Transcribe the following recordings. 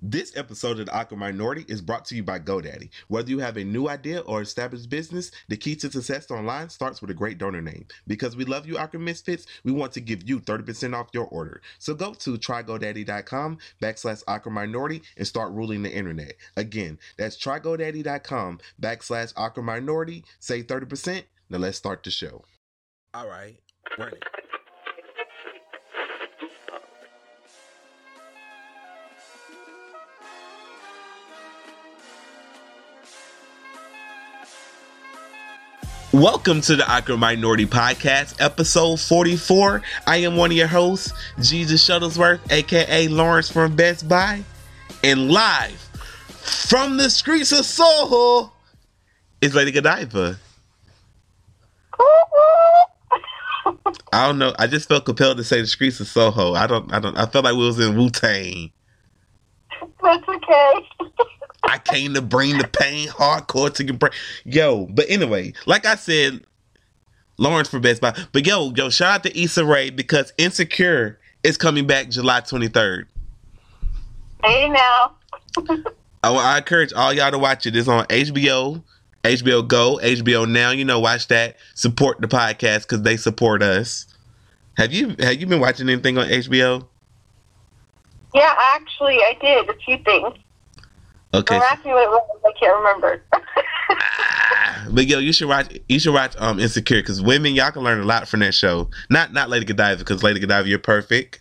This episode of the Awkward Minority is brought to you by GoDaddy. Whether you have a new idea or established business, the key to success online starts with a great donor name. Because we love you, Awkward Misfits, we want to give you 30% off your order. So go to trygodaddy.com backslash awkward minority and start ruling the internet. Again, that's trygodaddy.com backslash awkward minority. Save 30%. Now let's start the show. All right, run it. Welcome to the Awkward Minority Podcast, episode 44. I am one of your hosts, Jesus Shuttlesworth, aka Lawrence from Best Buy, and live from the streets of Soho is Lady Godiva. I don't know. I just felt compelled to say the streets of Soho. I don't. I don't. I felt like we was in Wu Tang. That's okay. I came to bring the pain hardcore to your brain. Yo, but anyway, like I said, Lawrence for Best Buy. But yo, yo, shout out to Issa Rae because Insecure is coming back July 23rd. Hey now. I, I encourage all y'all to watch it. It's on HBO, HBO Go, HBO Now. You know, watch that. Support the podcast because they support us. Have you have you been watching anything on HBO? Yeah, actually, I did a few things. Okay. Don't ask me what it was. I can't remember. Ah, but yo, you should watch. You should watch um Insecure because women, y'all can learn a lot from that show. Not not Lady Godiva because Lady Godiva, you're perfect.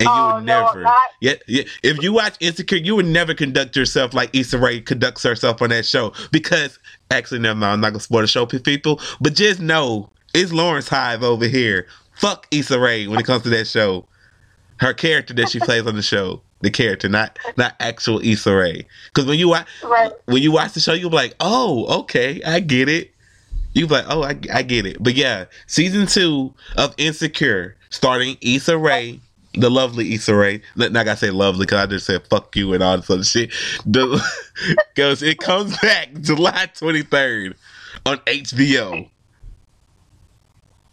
And you Oh, would no, never, not. yeah, yeah. If you watch Insecure, you would never conduct yourself like Issa Rae conducts herself on that show. Because actually, never mind. I'm not gonna spoil the show, for people. But just know it's Lawrence Hive over here. Fuck Issa Rae when it comes to that show. Her character that she plays on the show, the character, not not actual Issa Rae. Because when you watch, right. when you watch the show, you'll be like, oh, okay, I get it. You'll be like, oh, I, I get it. But yeah, season two of Insecure, starting Issa Rae, the lovely Issa Rae. Not I gotta say lovely because I just said fuck you and all this other shit. Because it comes back July 23rd on HBO.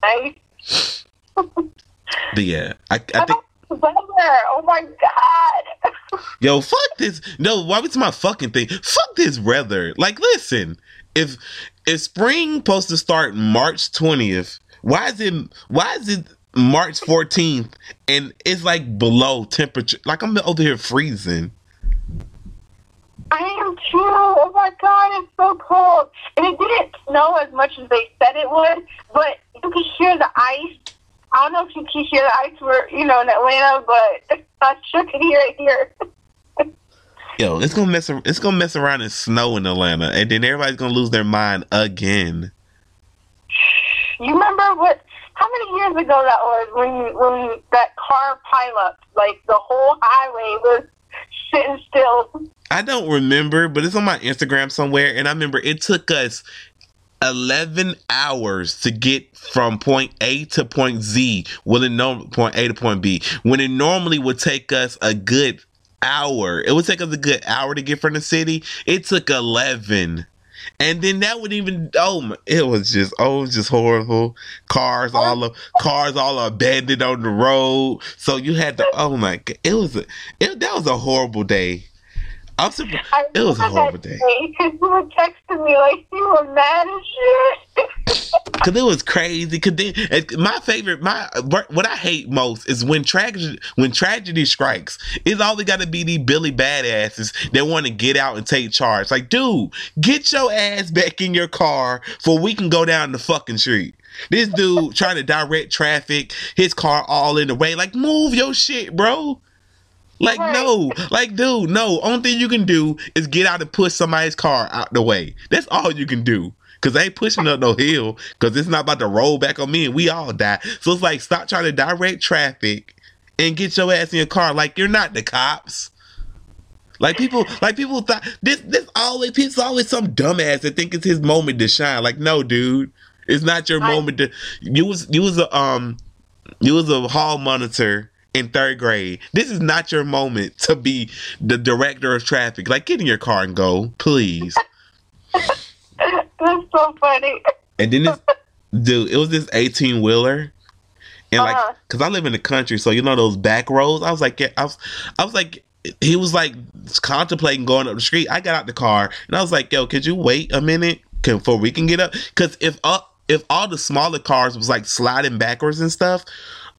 Nice. But yeah, I, I think. Weather. Oh my god. Yo, fuck this. No, why was my fucking thing? Fuck this weather. Like, listen, if if spring supposed to start March twentieth, why is it why is it March fourteenth and it's like below temperature? Like I'm over here freezing. I am too. Oh my god, it's so cold. And it didn't snow as much as they said it would, but you could hear the ice. I don't know if you can hear the ice where you know in Atlanta, but I sure can hear it here. Yo, it's gonna mess. It's gonna mess around and snow in Atlanta, and then everybody's gonna lose their mind again. You remember what? How many years ago that was when when that car pileup, like the whole highway was sitting still. I don't remember, but it's on my Instagram somewhere, and I remember it took us 11 hours to get from point A to point Z, when it no point A to point B, when it normally would take us a good hour. It would take us a good hour to get from the city. It took 11. And then that would even oh my, it was just oh was just horrible. Cars oh. all of cars all abandoned on the road. So you had to oh my god it was a it, that was a horrible day. I'm surprised. I It was a horrible day. because you were texting me like you were mad as shit. Cause it was crazy. Cause then my favorite, my what I hate most is when tragedy when tragedy strikes. It's always got to be these Billy badasses that want to get out and take charge. Like, dude, get your ass back in your car for we can go down the fucking street. This dude trying to direct traffic, his car all in the way. Like, move your shit, bro. Like Right. no, like dude, no. Only thing you can do is get out and push somebody's car out the way. That's all you can do. Cause they ain't pushing up no hill. Cause it's not about to roll back on me and we all die. So it's like stop trying to direct traffic and get your ass in your car. Like you're not the cops. Like people, like people thought this. This always, it's always some dumbass that think it's his moment to shine. Like no, dude, it's not your I- moment to. You was you was a um, you was a hall monitor in third grade. This is not your moment to be the director of traffic. Like get in your car and go, please. That's so funny. And then this dude, it was this 18 wheeler. And like, Uh-huh. cause I live in the country, so you know those back roads. I was like, yeah, I was, I was like, he was like contemplating going up the street. I got out the car and I was like, "Yo, could you wait a minute can, before we can get up?" Because if all if all the smaller cars was like sliding backwards and stuff,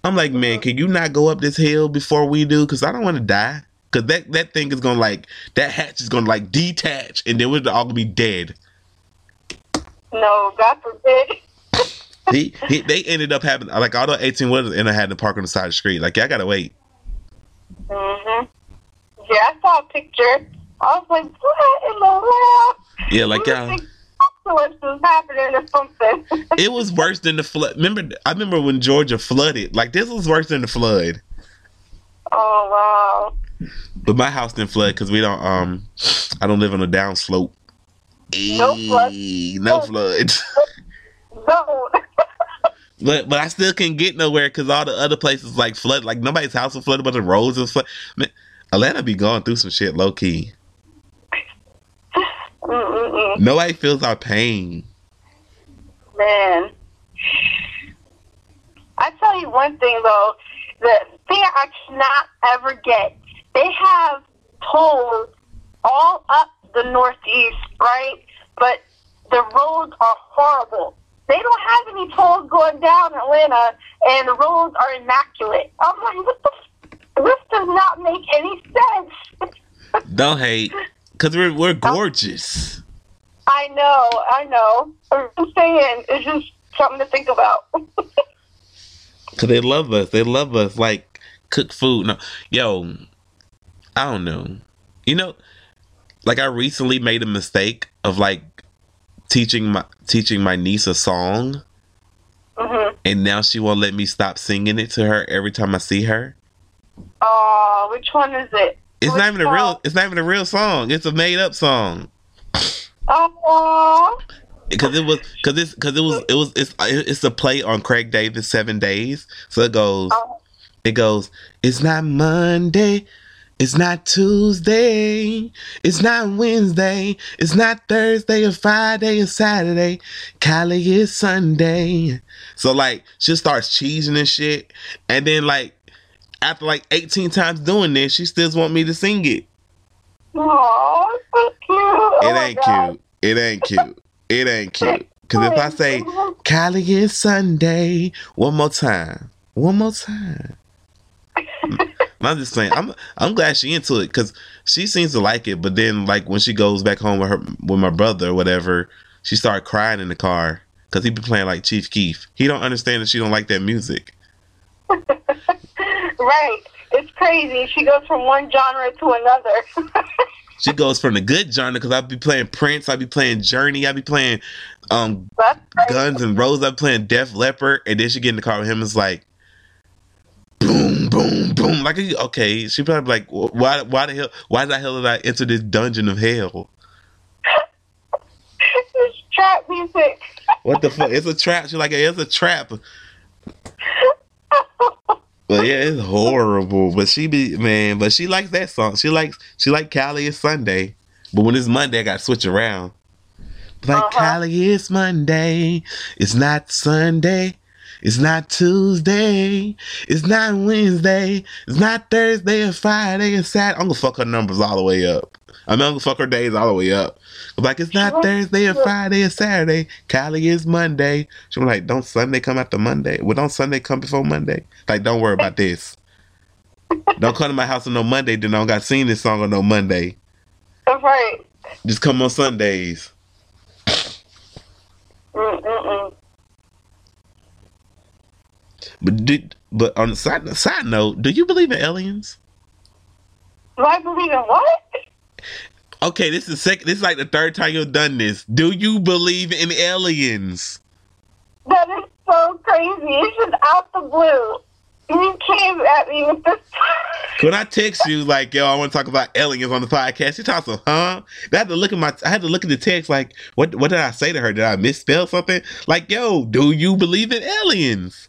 I'm like, man, can you not go up this hill before we do? Because I don't want to die. Because that that thing is gonna like that hatch is gonna like detach and then we're all gonna be dead. No, God forbid. he, he they ended up having like all the 18 wheelers ended up having to park on the side of the street. Like, yeah, I gotta wait. Mhm. Yeah, I saw a picture. I was like, what in the world? Yeah, like You yeah. would think apocalypse was happening or something. it was worse than the flood. Remember, I remember when Georgia flooded. Like this was worse than the flood. oh wow! But my house didn't flood because we don't. Um, I don't live on a down slope. No flood. No flood. Don't. But but I still can't get nowhere because all the other places like flood. Like nobody's house was flooded, but the roads was flooded. Man, Atlanta be going through some shit low key. Mm-mm-mm. Nobody feels our pain. Man. I tell you one thing though, the thing I cannot ever get, they have tolls all up the northeast, right? But the roads are horrible. They don't have any tolls going down Atlanta, and the roads are immaculate. I'm like, what the? F- this does not make any sense. Don't hate, cause we're we're gorgeous. I know, I know. I'm saying it's just something to think about. Cause they love us. They love us. Like cook food. No, yo, I don't know. You know, like I recently made a mistake of like teaching my teaching my niece a song, hmm and now she won't let me stop singing it to her every time I see her. Oh, which one is it? It's Which not even a real. It's not even a real song. It's a made up song. Oh, Because it was, because it's, because it was, it was, it's, it's a play on Craig David Seven Days. So it goes, oh, it goes. It's not Monday. It's not Tuesday. It's not Wednesday. It's not Thursday or Friday or Saturday. Cali is Sunday. So like she starts cheesing and shit, and then like after like 18 times doing this, she still want me to sing it. oh, so cute. Oh It ain't cute. It ain't cute. It ain't cute. Cause if I say Cali is Sunday one more time, one more time. I'm just saying. I'm I'm glad she into it because she seems to like it. But then, like when she goes back home with her with my brother or whatever, she started crying in the car because he be playing like Chief Keef. He don't understand that she don't like that music. right. It's crazy. She goes from one genre to another. She goes from the good genre because I be playing Prince, I be playing Journey, I be playing um Guns and Roses, I be playing Def Leppard, and then she get in the car with him. It's like boom, boom, boom. Like okay, she probably be like, why, why the hell, why the hell did I enter this dungeon of hell? it's trap music. What the fuck? It's a trap. She's like, it's a trap. But yeah, it's horrible. But she be man, but she likes that song. She likes she like Cali is Sunday. But when it's Monday, I gotta switch around. Like Uh-huh. Cali is Monday. It's not Sunday. It's not Tuesday. It's not Wednesday. It's not Thursday or Friday or Saturday. I'm gonna fuck her numbers all the way up. I gonna fuck her days all the way up. I'm like, it's not Thursday or Friday or Saturday. Cali is Monday. She's like, don't Sunday come after Monday? Well, don't Sunday come before Monday? Like, don't worry about this. don't come to my house on no Monday, then I don't got sing this song on no Monday. That's right. Just come on Sundays. Mm-mm-mm. But do, but on the side side note, do you believe in aliens? Do I believe in what? Okay, this is second. This is like the third time you've done this. Do you believe in aliens? That is so crazy. It's just out the blue. You came at me with this. When I text you like, yo, I want to talk about aliens on the podcast, you talk some, huh? I had to look at my, I had to look at the text like, what, what did I say to her? Did I misspell something? Like, yo, do you believe in aliens?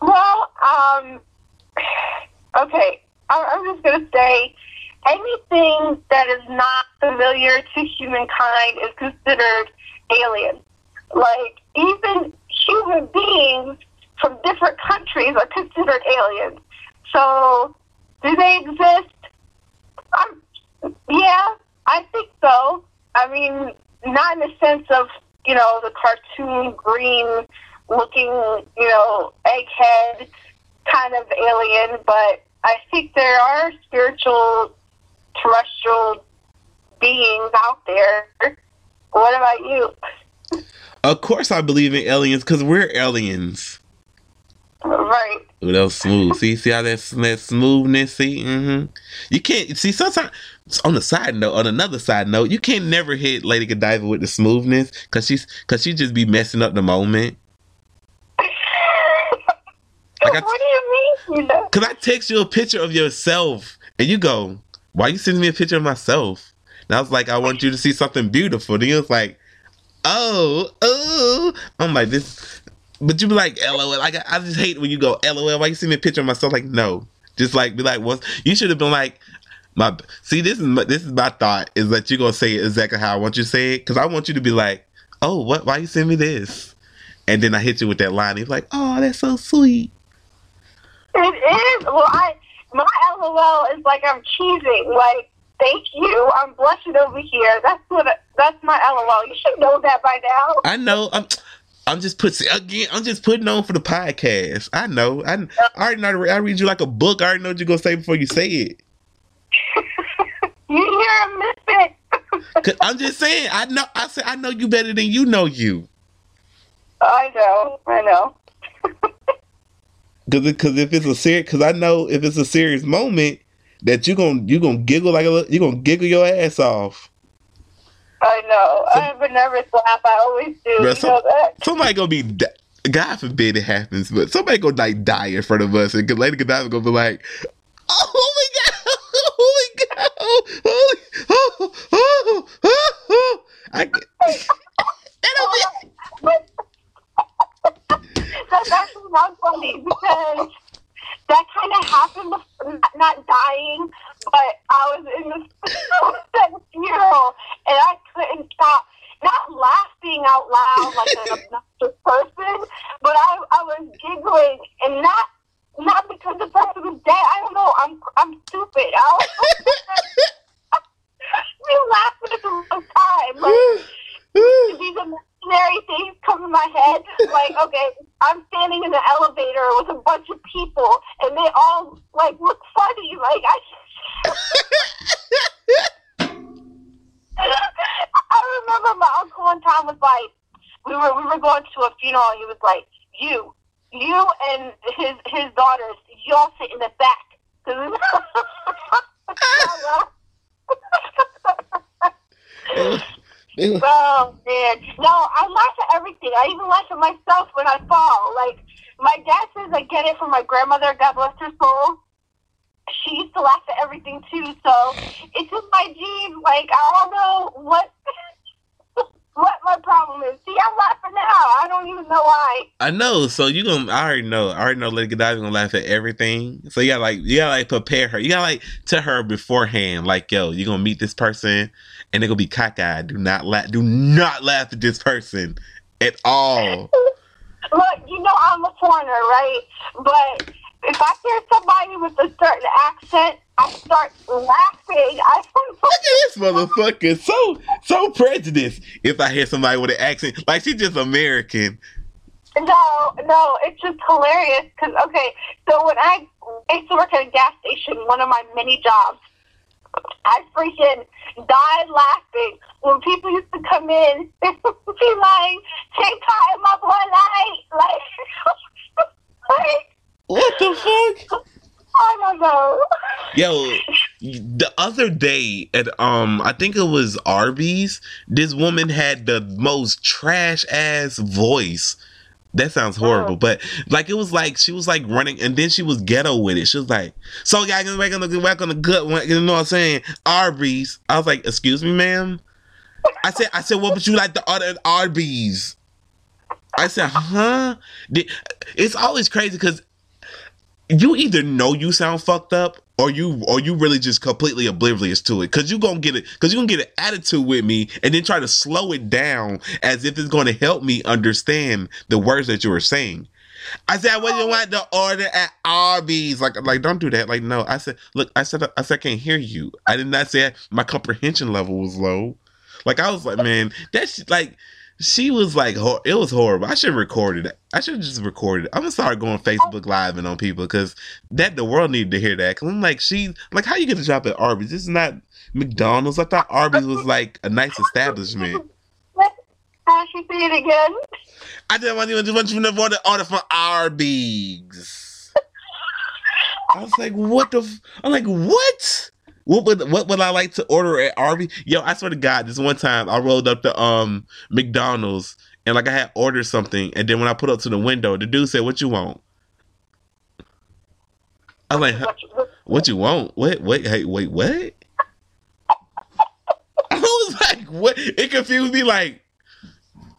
Well, um, okay. I- I'm just gonna say, anything that is not familiar to humankind is considered alien. Like even human beings from different countries are considered aliens. So, do they exist? Um, yeah, I think so. I mean, not in the sense of you know the cartoon green looking, you know, egghead kind of alien, but I think there are spiritual terrestrial beings out there. What about you? Of course, I believe in aliens because we're aliens. Right. Ooh, that was smooth. see, see how that's that smoothness. See, mm-hmm. you can't see sometimes. On the side note, on another side note, you can't never hit Lady Godiva with the smoothness because she's because she just be messing up the moment. Like I, what do you mean? Because I text you a picture of yourself and you go, "Why you sending me a picture of myself?" And I was like, "I want you to see something beautiful." And he was like, "Oh, oh," I'm like this. But you be like, LOL. Like I just hate when you go, LOL. Why you send me a picture of myself? Like, no. Just like be like, what? You should have been like, my. See, this is my, this is my thought is that you're gonna say it exactly how I want you to say it because I want you to be like, oh, what? Why you send me this? And then I hit you with that line. He's like, oh, that's so sweet. It is. Well, I my LOL is like I'm cheesing. Like, thank you. I'm blushing over here. That's what. That's my LOL. You should know that by now. I know. I'm. I'm just putting again. I'm just putting on for the podcast. I know. I, I already know. I read you like a book. I already know what you're gonna say before you say it. you hear a misfit. I'm just saying. I know. I say I know you better than you know you. I know. I know. Cause, cause if it's a serious, cause I know if it's a serious moment that you gonna you gonna giggle like a you gonna giggle your ass off. I know. So, I have a nervous laugh. I always do. Bro, some, know that. Somebody gonna be. God forbid it happens, but somebody gonna like die in front of us, and Lady Godiva gonna be like, "Oh my god! Oh my god! Oh oh oh oh oh!" oh. I get. That'll be. That's actually not funny because that kind of happened. Not dying, but I was in this funeral and I couldn't stop. Not laughing out loud like an obnoxious person, but I I was giggling and not not because the person was dead. I don't know. I'm I'm stupid. I was we laughing at the wrong time. Like these imaginary things come in my head. Like okay, I'm standing in the elevator with a bunch of people, and they all like look funny. Like I. I remember my uncle one time was like, we were we were going to a funeral. And he was like, you, you and his his daughters, you all sit in the back. oh man, no, I laugh at everything. I even laugh at myself when I fall. Like my dad says, I get it from my grandmother. God bless her soul. She used to laugh at everything too, so it's in my genes. Like I don't know what what my problem is. See, I'm laughing now. I don't even know why. I know. So you gonna? I already know. I already know. Lady Godiva gonna laugh at everything. So you gotta like, you gotta like prepare her. You gotta like tell her beforehand, like, yo, you gonna meet this person, and they gonna be cockeyed. Do not laugh. Do not laugh at this person at all. Look, you know I'm a foreigner, right? But if I hear somebody with a certain accent, I start laughing. I Look at this motherfucker, so so prejudiced. If I hear somebody with an accent, like she's just American. No, no, it's just hilarious. Cause okay, so when I, I used to work at a gas station, one of my many jobs, I freaking died laughing when people used to come in and be like, "Take time, my boy, like, like, like." What the fuck? I don't know. Yo, the other day at um, I think it was Arby's. This woman had the most trash ass voice. That sounds horrible, oh. but like it was like she was like running, and then she was ghetto with it. She was like, "So y'all gonna back on the back on the good one." You know what I'm saying? Arby's. I was like, "Excuse me, ma'am." I said, "I said, what would you like the other Arby's?" I said, "Huh?" It's always crazy because you either know you sound fucked up or you or you really just completely oblivious to it because you gonna get it because you're gonna get an attitude with me and then try to slow it down as if it's gonna help me understand the words that you were saying I said I wasn't oh, want to order at Arby's. Like, like don't do that. Like, no. I said, look, I said, I said, I can't hear you. I did not say my comprehension level was low. Like, I was like, man, that's like, she was like, it was horrible. I should have recorded it. I should have just recorded it. I'm gonna start going Facebook Live and on people because that the world needed to hear that. Cause I'm like, she, like, how you get a job at Arby's? This is not McDonald's. I thought Arby's was like a nice establishment. How she say it again? I didn't want to want you to order order from Arby's. I was like, what the? F-? I'm like, what? What would what would I like to order at Arby's? Yo, I swear to God, this one time I rolled up to um McDonald's and like I had ordered something, and then when I put up to the window, the dude said, "What you want?" I was like. What you- what- "What you want? Wait, wait, hey, wait, what?" I was like, "What?" It confused me. Like,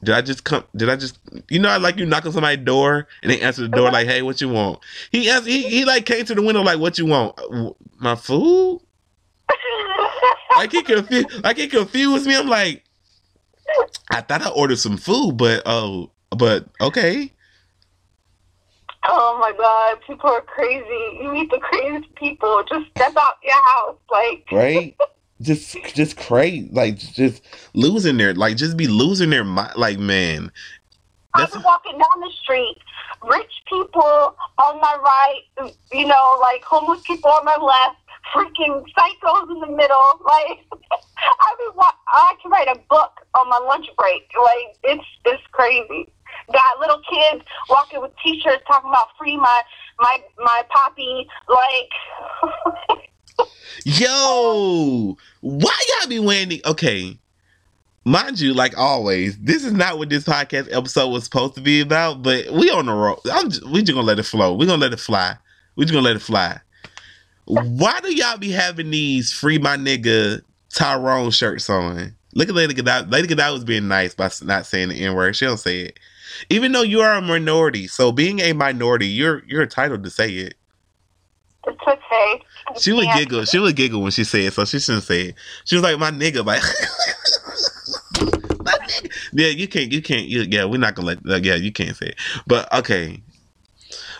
did I just come? Did I just, you know, I like you knock on somebody's door and they answer the door like, "Hey, what you want?" He answered, he, he like came to the window like, "What you want? "Uh, My food?" Like he confused, like he confused me. I'm like, I thought I ordered some food, but oh, but okay. Oh my god, people are crazy. You meet the craziest people. Just step out your house. Like, right? just just crazy, like just losing their like just be losing their mind. Like man, I that's was walking down the street, rich people on my right, you know, like homeless people on my left, freaking psychos in the middle. Like, I wa- I can write a book on my lunch break. Like, it's it's crazy. Got little kids walking with T-shirts talking about free my my my poppy. Like, yo, why y'all be wearing? Okay, mind you, like always, this is not what this podcast episode was supposed to be about. But we on the road. I'm just, we just gonna let it flow. We gonna let it fly. We just gonna let it fly. Why do y'all be having these free my nigga Tyrone shirts on? Look at Lady Godiva. Lady Godiva was being nice by not saying the N word. She don't say it. Even though you are a minority, so being a minority, you're you're entitled to say it. it's okay. She would Yeah. giggle. She would giggle when she said it, so she shouldn't say it. She was like, "My nigga," like, my nigga. Yeah, you can't. You can't. You, yeah, we're not gonna let. Yeah, you can't say it. But okay.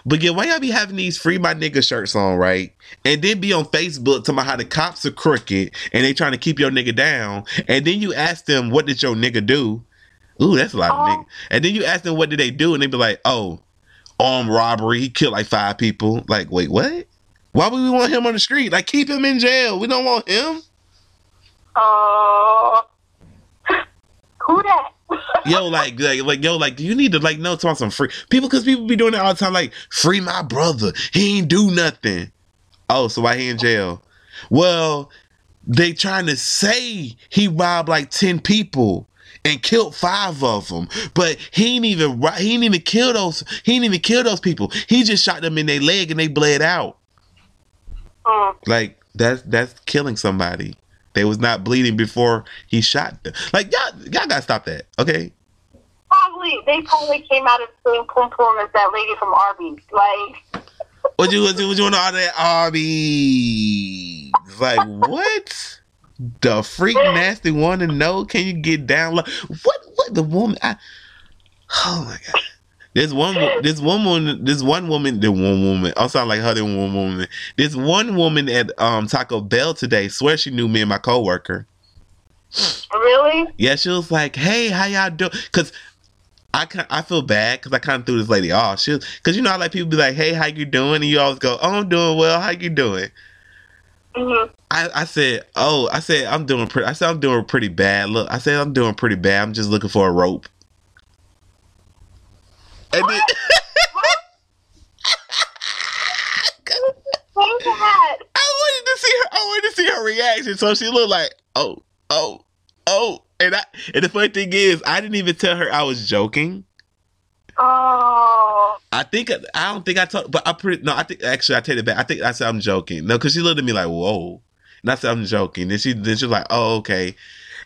But yeah, why y'all be having these free my nigga shirts on, right? And then be on Facebook talking about how the cops are crooked and they trying to keep your nigga down. And then you ask them, what did your nigga do? Ooh, that's a lot of Oh. nigga. And then you ask them, what did they do? And they be like, oh, armed robbery. He killed like five people. Like, wait, what? Why would we want him on the street? Like, keep him in jail. We don't want him. Uh, who that? Yo, like, like, like, yo, like, do you need to like know talk some free people? Because people be doing it all the time. Like, free my brother. He ain't do nothing. Oh, so why he in jail? Well, they trying to say he robbed like ten people and killed five of them, but he ain't even he ain't even kill those. He ain't even kill those people. He just shot them in their leg and they bled out. Mm. Like that's that's killing somebody. They was not bleeding before he shot them. Like y'all, y'all gotta stop that. Okay. Probably they probably came out of the same pum as that lady from Arby's. Like, What you what you, what you want to order at Arby's? Like what? The freak nasty want to know? Can you get down? Like what? What the woman? I, oh my god! There's one. This one woman. This one woman. The one woman. I sound like her. The one woman. This one woman at um Taco Bell today. Swear she knew me and my coworker. really? Yeah, she was like, "Hey, how y'all doing?" Because I I feel bad because I kind of threw this lady off. She because you know how like people be like, "Hey, how you doing?" and you always go, "Oh, I'm doing well. How you doing?" hmm I, I said, "Oh, I said I'm doing pretty." I said I'm doing pretty bad. Look, I said I'm doing pretty bad. I'm just looking for a rope. And then, Say that. I wanted to see her. I wanted to see her reaction. So she looked like, "Oh, oh, oh." And I and the funny thing is, I didn't even tell her I was joking. Oh. I think I don't think I told, but I pretty no. I think actually I take it back. I think I said I'm joking. No, because she looked at me like whoa, and I said I'm joking. Then she then she was like, oh okay.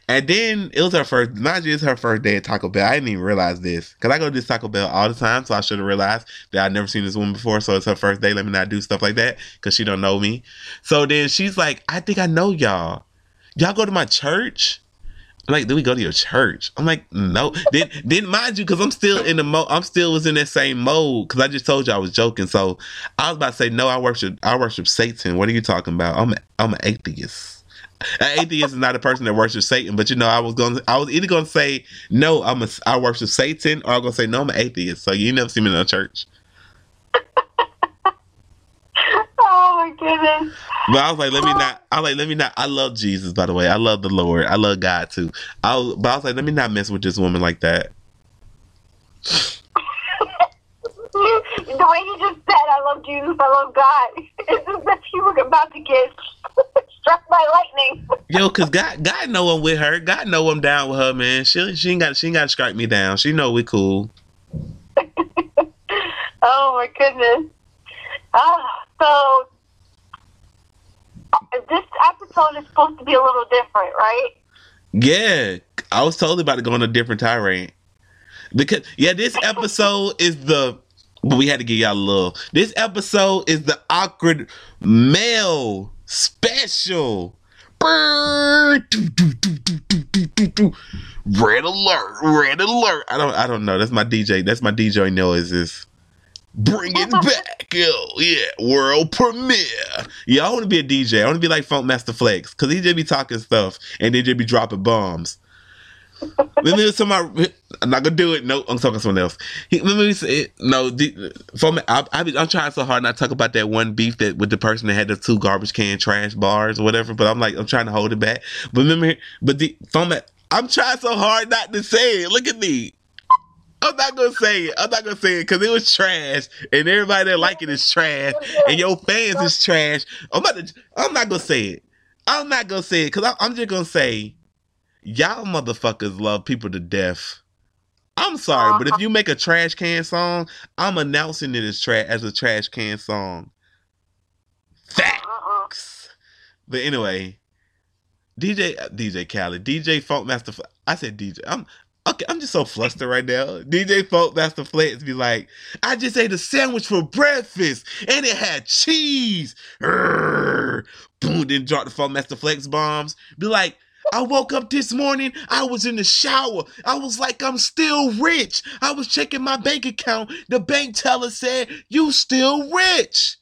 And then it was her first. You, it's her first day at Taco Bell. I didn't even realize this because I go to this Taco Bell all the time, so I should have realized that I'd never seen this woman before. So it's her first day. Let me not do stuff like that because she don't know me. So then she's like, I think I know y'all. Y'all go to my church. I'm like, do we go to your church? I'm like, no. then, then mind you, because I'm still in the mo, I'm still was in that same mode. Because I just told you I was joking. So I was about to say, no, I worship, I worship Satan. What are you talking about? I'm, a, I'm an atheist. An atheist is not a person that worships Satan. But you know, I was going, to I was either going to say, no, I'm a, I worship Satan, or I'm going to say, no, I'm an atheist. So you never see me in a church. Oh my goodness. But I was like, let me not. I was like, let me not. I love Jesus, by the way. I love the Lord. I love God too. I was, but I was like, let me not mess with this woman like that. The way you just I love Jesus, I love God. It's as if you were about to get struck by lightning. Yo, cause God, God know I'm with her. God know I'm down with her, man. She, she ain't got, she ain't got to strike me down. She know we cool. Oh my goodness. Ah, so uh, this episode is supposed to be a little different, right? Yeah, I was totally about to go on a different tirade because yeah, this episode is the. But we had to give y'all a little. This episode is the awkward male special. Red alert, red alert. I don't I don't know. That's my DJ. That's my DJ noises. Bring it back. Yo, yeah. World premiere. Y'all want to be a DJ. I want to be like Funk Master Flex. Cause he just be talking stuff and they just be dropping bombs. Let me somebody. I'm not gonna do it. No, I'm talking to someone else. He, let me say no. The, me, I, I I'm trying so hard not to talk about that one beef that with the person that had the two garbage can trash bars or whatever. But I'm like, I'm trying to hold it back. But remember, but the from I'm trying so hard not to say it. Look at me. I'm not gonna say it. I'm not gonna say it because it was trash, and everybody that like it is trash, and your fans is trash. I'm about to. I'm not gonna say it. I'm not gonna say it because I'm just gonna say, y'all motherfuckers love people to death. I'm sorry, but if you make a trash can song, I'm announcing it as trash as a trash can song. Uh-uh. Facts. But anyway, DJ uh, DJ Khaled, DJ Funk Master. I said DJ. I'm okay. I'm just so flustered right now. DJ Funk Master Flex be like, I just ate a sandwich for breakfast and it had cheese. Urgh. Boom. Then drop the Funk Master Flex bombs. Be like. I woke up this morning. I was in the shower. I was like, I'm still rich. I was checking my bank account. The bank teller said, You still rich.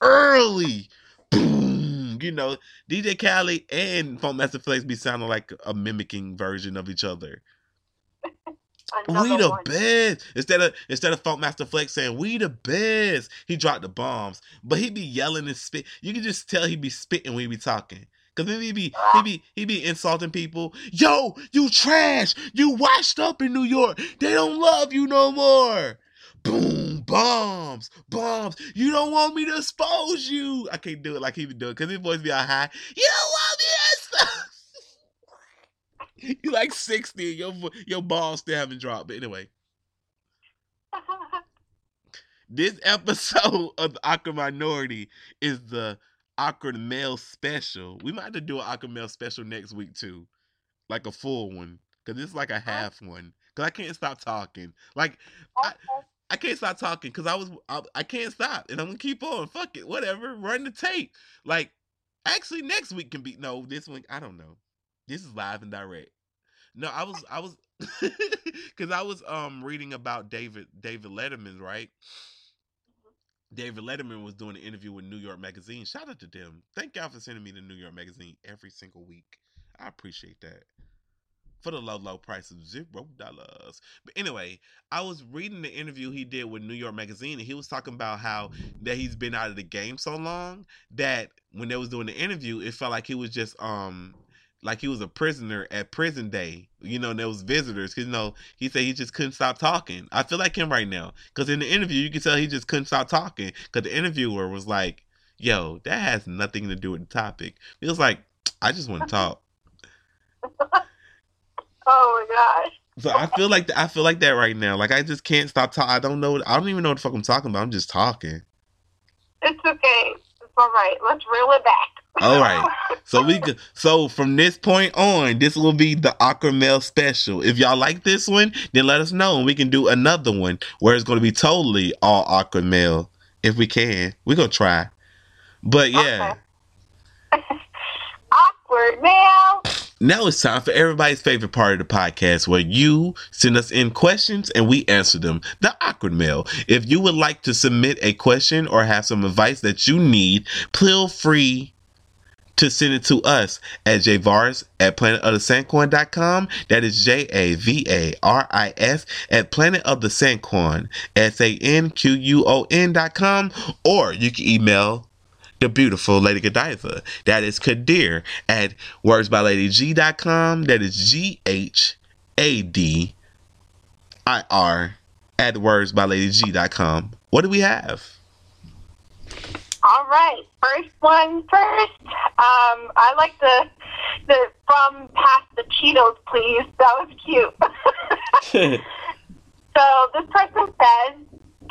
Early. Boom. You know, DJ Khaled and Funk Master Flex be sounding like a mimicking version of each other. Another we the one. best. Instead of instead of Funk Master Flex saying we the best, he dropped the bombs. But he be yelling and spit. You can just tell he be spitting when he be talking. Cause then he be he be he be insulting people. Yo, you trash. You washed up in New York. They don't love you no more. Boom, bombs, bombs. You don't want me to expose you. I can't do it like he be doing because his voice be all high. You don't want me to expose. you like 60, your your balls still haven't dropped. But anyway, this episode of the Awkward Minority is the Awkward Male Special. We might have to do an Awkward Male Special next week too, like a full one, because it's like a half one. Because I can't stop talking. Like I, I can't stop talking because I was I, I can't stop, and I'm gonna keep on. Fuck it, whatever. Run the tape. Like actually, next week can be no. This one I don't know. This is live and direct. No, I was I was because I was um reading about David David Letterman, right? David Letterman was doing an interview with New York Magazine. Shout out to them. Thank y'all for sending me the New York Magazine every single week. I appreciate that. For the low, low price of zero dollars. But anyway, I was reading the interview he did with New York Magazine, and he was talking about how that he's been out of the game so long that when they was doing the interview, it felt like he was just um like he was a prisoner at prison day, you know, and there was visitors. Cause you know, he said he just couldn't stop talking. I feel like him right now. Cause in the interview, you can tell he just couldn't stop talking. Cause the interviewer was like, yo, that has nothing to do with the topic. He was like, I just want to talk. oh my gosh. So I feel like I feel like that right now. Like I just can't stop talking. I don't know. I don't even know what the fuck I'm talking about. I'm just talking. It's okay. It's all right. Let's reel it back. All right. So we could, so from this point on, this will be the Awkward Male special. If y'all like this one, then let us know and we can do another one where it's going to be totally all Awkward Male. If we can, We're gonna try. But yeah, Awkward now. now it's time for everybody's favorite part of the podcast where you send us in questions and we answer them. The awkward mail. If you would like to submit a question or have some advice that you need, feel free to send it to us at javaris at planetofthesanquon.com. That is J A V A R I S at planetofthesanquon, S A N Q U O N.com. Or you can email the beautiful Lady Godiva. That is Ghadir at wordsbyladyg.com. That is G H A D I R at wordsbyladyg.com. What do we have? All right, first one first. Um, I like the the from past the Cheetos, please. That was cute. so this person says,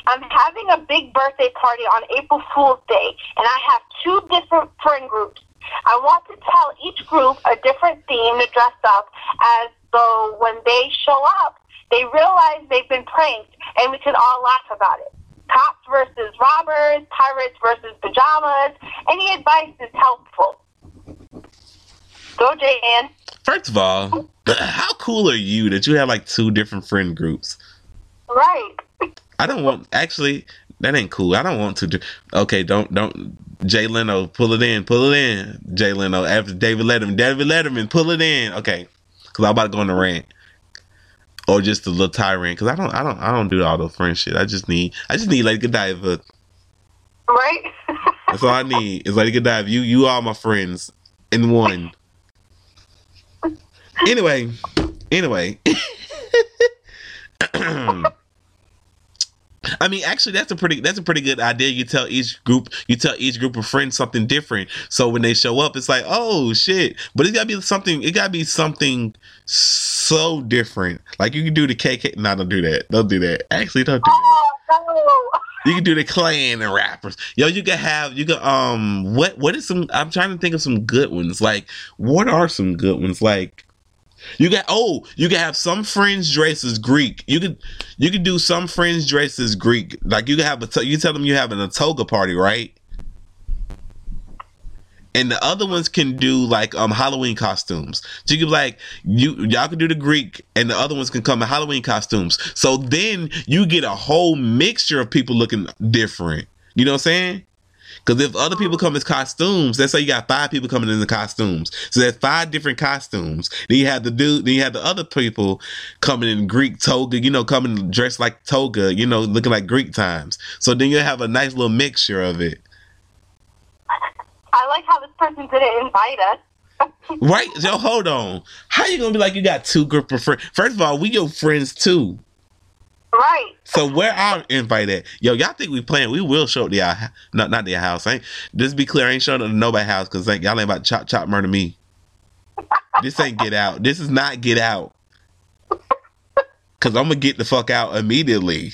"I'm having a big birthday party on April Fool's Day, and I have two different friend groups. I want to tell each group a different theme to dress up as though when they show up, they realize they've been pranked, and we can all laugh about it." Cops versus robbers, pirates versus pajamas. Any advice is helpful. Go, Jan. First of all, how cool are you that you have like two different friend groups? Right. I don't want actually. That ain't cool. I don't want to do. Okay, don't don't. Jay Leno, pull it in, pull it in. Jay Leno after David Letterman, David Letterman, pull it in. Okay, because I'm about to go on the rant or just a little tyrant because I don't I don't I don't do all the friend shit. I just need I just need Lady Godiva. Right. That's all I need is Lady Godiva. You you are my friends in one. anyway, anyway. I mean, actually, that's a pretty that's a pretty good idea. You tell each group you tell each group of friends something different, so when they show up, it's like, oh shit! But it gotta be something. It gotta be something so different. Like you can do the KK. No, don't do that. Don't do that. Actually, don't do that. You can do the clan and rappers. Yo, you can have you can um what what is some I'm trying to think of some good ones. Like what are some good ones? Like you got oh, you can have some friends dress as Greek. You could you could do some friends dress as Greek. Like you can have a you tell them you're having a toga party, right? And the other ones can do like um Halloween costumes. So you be like you y'all can do the Greek, and the other ones can come in Halloween costumes. So then you get a whole mixture of people looking different. You know what I'm saying? Because if other people oh. come as costumes, let's say you got five people coming in the costumes, so there's five different costumes. Then you have the dude, then you have the other people coming in Greek toga, you know, coming dressed like toga, you know, looking like Greek times. So then you have a nice little mixture of it, I like how this person didn't invite us. right? So hold on, how you gonna be like you got two group of friends? First of all, we your friends too. Right. So where our invite at? Yo, y'all think we playing? We will show up to y'all, not not their house. Ain't just be clear. I ain't showing up to nobody's house because y'all ain't about to chop chop murder me. This ain't get out. This is not get out. Cause I'm gonna get the fuck out immediately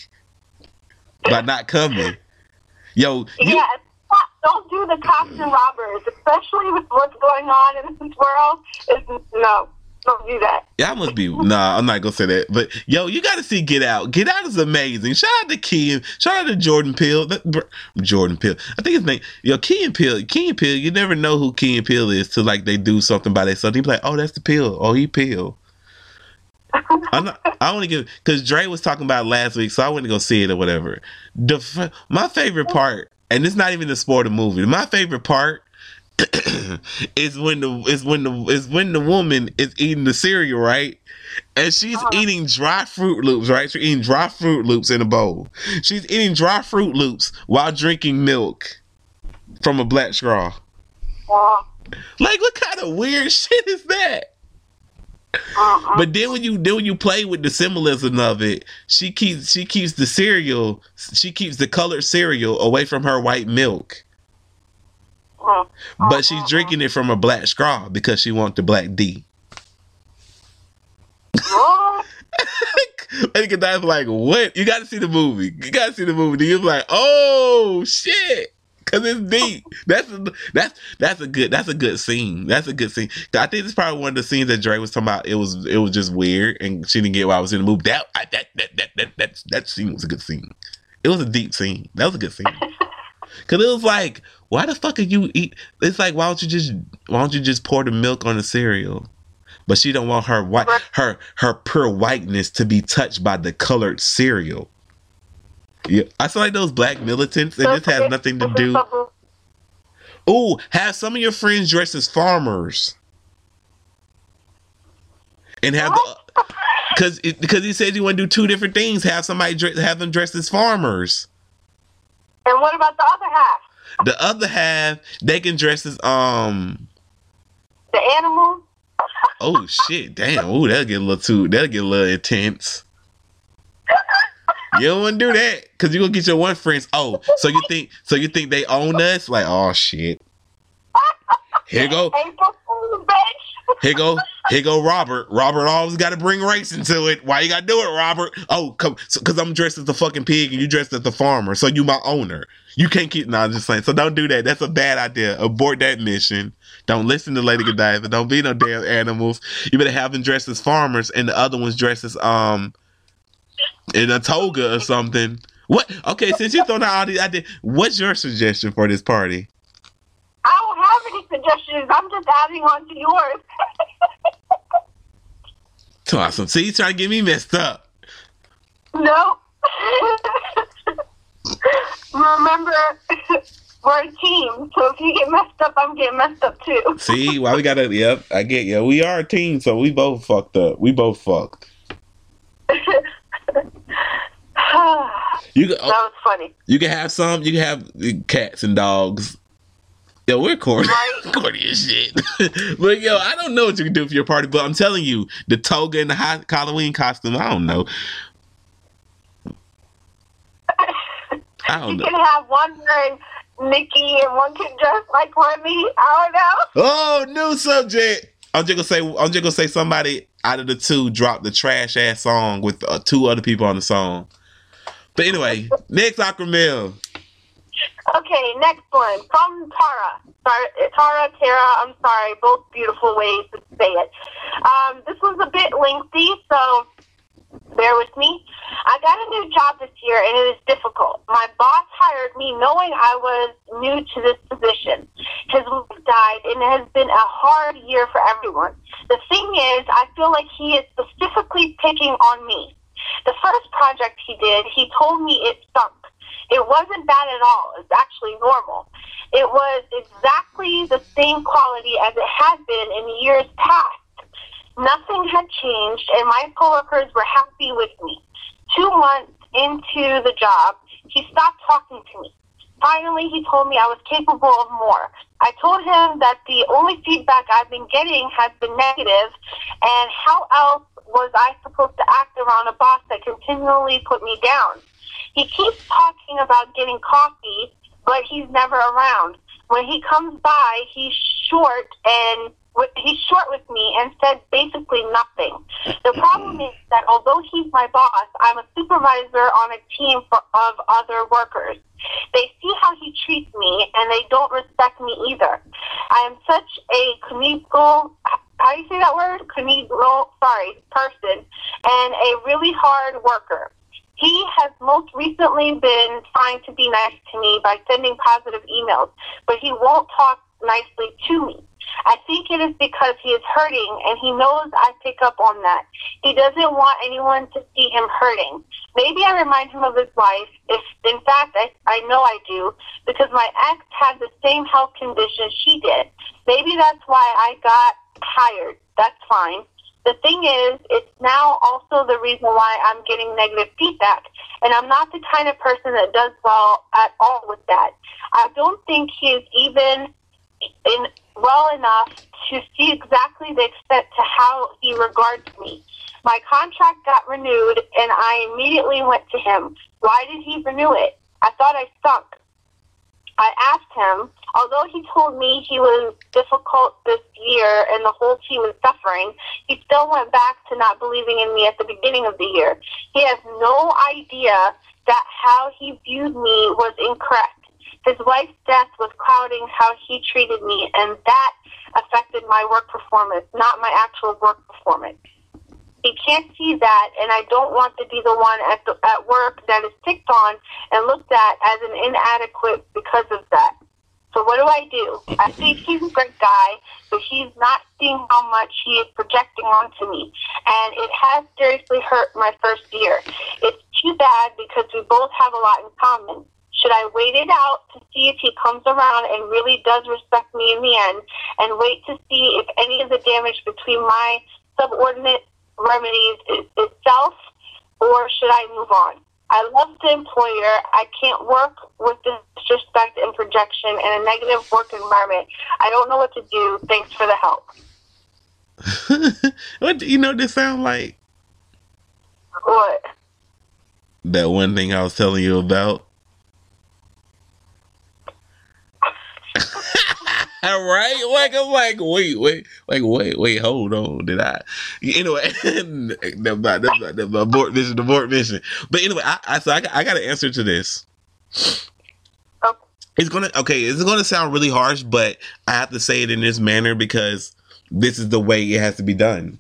by not coming. Yo, you, yeah. stop- Don't do the cops and robbers, especially with what's going on in this world. It's, no, don't do that. Y'all must be nah. I'm not gonna say that, but yo, you got to see Get Out. Get Out is amazing. Shout out to Key. Shout out to Jordan Peele. That, br- Jordan Peele. I think his name. Yo, Key and Peele. Key and Peele. You never know who Key and Peele is till like they do something by themselves. You be like, oh, that's the Peele. Oh, he Peele. I'm not, I want to give because Dre was talking about it last week, so I went to go see it or whatever. The my favorite part, and it's not even the sport of movie. My favorite part is when the is when the is when the woman is eating the cereal, right? And she's Uh-huh. eating dry Froot Loops, right? She's eating dry Froot Loops in a bowl. She's eating dry Froot Loops while drinking milk from a black straw. Uh, Like, what kind of weird shit is that? uh-uh. But then when you then when you play with the symbolism of it, she keeps she keeps the cereal, she keeps the colored cereal away from her white milk. Uh, But she's drinking it from a black straw because she wants the black D. Lady Godiva's like, what? You gotta see the movie. You gotta see the movie. You're like, oh shit. Cause it's deep. That's a, that's that's a good that's a good scene. That's a good scene. I think it's probably one of the scenes that Dre was talking about. It was it was just weird, and she didn't get why I was in the movie. That I, that that that that that that scene was a good scene. It was a deep scene. That was a good scene. Cause it was like, why the fuck are you eat? It's like, why don't you just why don't you just pour the milk on the cereal? but she don't want her white her her pure whiteness to be touched by the colored cereal. Yeah, I feel like those black militants, and this has nothing to do. Ooh, have some of your friends dress as farmers, and have the because because he said you want to do two different things. Have somebody dress, have them dressed as farmers. And what about the other half? The other half, they can dress as um The animal. oh shit, damn. Oh, that'll get a little too that'll get a little intense. You don't want to do that because you're gonna get your one friends. Oh, so you think so you think they own us? Like, oh shit. Here go, April Fool's, bitch. Here go, here go Robert. Robert always got to bring race into it. Why you got to do it, Robert? Oh, come, because I'm dressed as the fucking pig and you dressed as the farmer, so you my owner. You can't keep. No, I'm just saying. So don't do that. That's a bad idea. Abort that mission. Don't listen to Lady Godiva. Don't be no damn animals. You better have them dressed as farmers and the other ones dressed as um in a toga or something. What? Okay, since you thrown out all these ideas, what's your suggestion for this party? Have any suggestions. I'm just adding on to yours. Awesome. See, you trying to get me messed up. no. Remember, we're a team. So if you get messed up, I'm getting messed up too. See, why we gotta? Yep, I get you. We are a team, so we both fucked up. We both fucked. that You can, oh, was funny. you can have some. You can have cats and dogs. Yo, we're corny, corny as shit. but yo, I don't know what you can do for your party, but I'm telling you, the toga and the hot Halloween costume. I don't know. I don't You know. can have one wearing Nicki and one can dress like Remy. I don't know. Oh, new subject. I'm just gonna say. I'm just gonna say somebody out of the two dropped the trash ass song with uh, two other people on the song. But anyway, next Awkward Mail. Okay, next one from Tara. Tara, Tara. I'm sorry. Both beautiful ways to say it. Um, this was a bit lengthy, so bear with me. I got a new job this year, and it is difficult. My boss hired me knowing I was new to this position. His wife died, and it has been a hard year for everyone. The thing is, I feel like he is specifically picking on me. The first project he did, he told me it stunk. It wasn't bad at all. It's actually normal. It was exactly the same quality as it had been in years past. Nothing had changed, and my coworkers were happy with me. Two months into the job, he stopped talking to me. Finally, he told me I was capable of more. I told him that the only feedback I've been getting has been negative, and how else was I supposed to act around a boss that continually put me down? He keeps talking about getting coffee, but he's never around. When he comes by, he's short and he's short with me and said basically nothing. The problem is that although he's my boss, I'm a supervisor on a team for, of other workers. They see how he treats me and they don't respect me either. I am such a conical, how do you say that word? Conical, sorry, person and a really hard worker. He has most recently been trying to be nice to me by sending positive emails, but he won't talk nicely to me. I think it is because he is hurting and he knows I pick up on that. He doesn't want anyone to see him hurting. Maybe I remind him of his wife, if in fact I, I know I do, because my ex had the same health condition she did. Maybe that's why I got hired. That's fine. The thing is, it's now also the reason why I'm getting negative feedback. And I'm not the kind of person that does well at all with that. I don't think he is even in well enough to see exactly the extent to how he regards me. My contract got renewed and I immediately went to him. Why did he renew it? I thought I stunk. I asked him, although he told me he was difficult this year and the whole team was suffering, he still went back to not believing in me at the beginning of the year. He has no idea that how he viewed me was incorrect. His wife's death was clouding how he treated me, and that affected my work performance, not my actual work performance. He can't see that, and I don't want to be the one at the, at work that is picked on and looked at as an inadequate because of that. So what do I do? I see he's a great guy, but he's not seeing how much he is projecting onto me. And it has seriously hurt my first year. It's too bad because we both have a lot in common. Should I wait it out to see if he comes around and really does respect me in the end and wait to see if any of the damage between my subordinate remedies itself or should I move on? I love the employer. I can't work with disrespect and projection in a negative work environment. I don't know what to do. Thanks for the help. what do you know this sound like? What? That one thing I was telling you about. All right, like I'm like, wait, wait, like, wait, wait, hold on. Did I? Anyway, that's not, that's not, that's abort mission, abort mission. But anyway, I, I so I, I got an answer to this. Okay. It's gonna okay. It's gonna sound really harsh, but I have to say it in this manner because this is the way it has to be done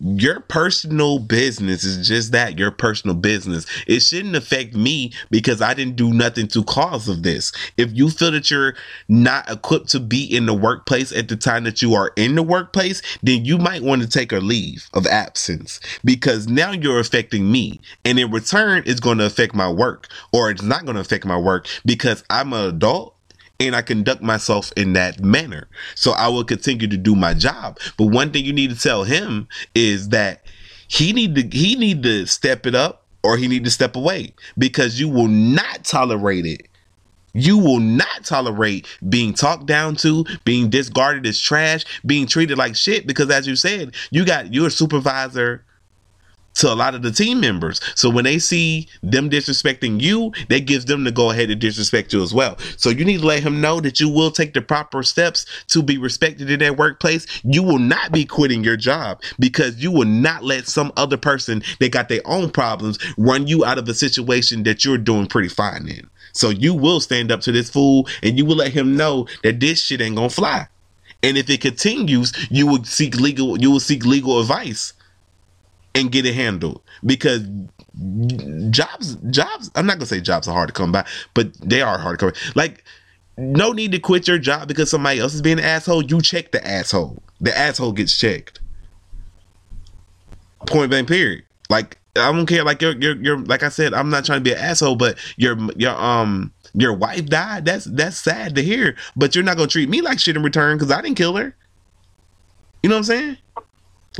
your personal business is just that your personal business. It shouldn't affect me because i didn't do nothing to cause of this. If you feel that you're not equipped to be in the workplace at the time that you are in the workplace then you might want to take a leave of absence because now you're affecting me. And in return it's going to affect my work or it's not going to affect my work because i'm an adult and I conduct myself in that manner. So I will continue to do my job. But one thing you need to tell him is that he need to he need to step it up or he need to step away because you will not tolerate it. You will not tolerate being talked down to, being discarded as trash, being treated like shit because as you said, you got your supervisor to a lot of the team members. So when they see them disrespecting you, that gives them to go ahead and disrespect you as well. So you need to let him know that you will take the proper steps to be respected in that workplace. You will not be quitting your job because you will not let some other person that got their own problems run you out of a situation that you're doing pretty fine in. So you will stand up to this fool and you will let him know that this shit ain't gonna fly. And if it continues, you will seek legal you will seek legal advice and get it handled. Because jobs jobs i'm not gonna say jobs are hard to come by but they are hard to come by. like no need to quit your job because somebody else is being an asshole. You check the asshole. The asshole gets checked. Point blank period. Like i don't care. Like you're you're, you're like i said i'm not trying to be an asshole but your your um your wife died. That's that's sad to hear but you're not gonna treat me like shit in return because i didn't kill her. You know what i'm saying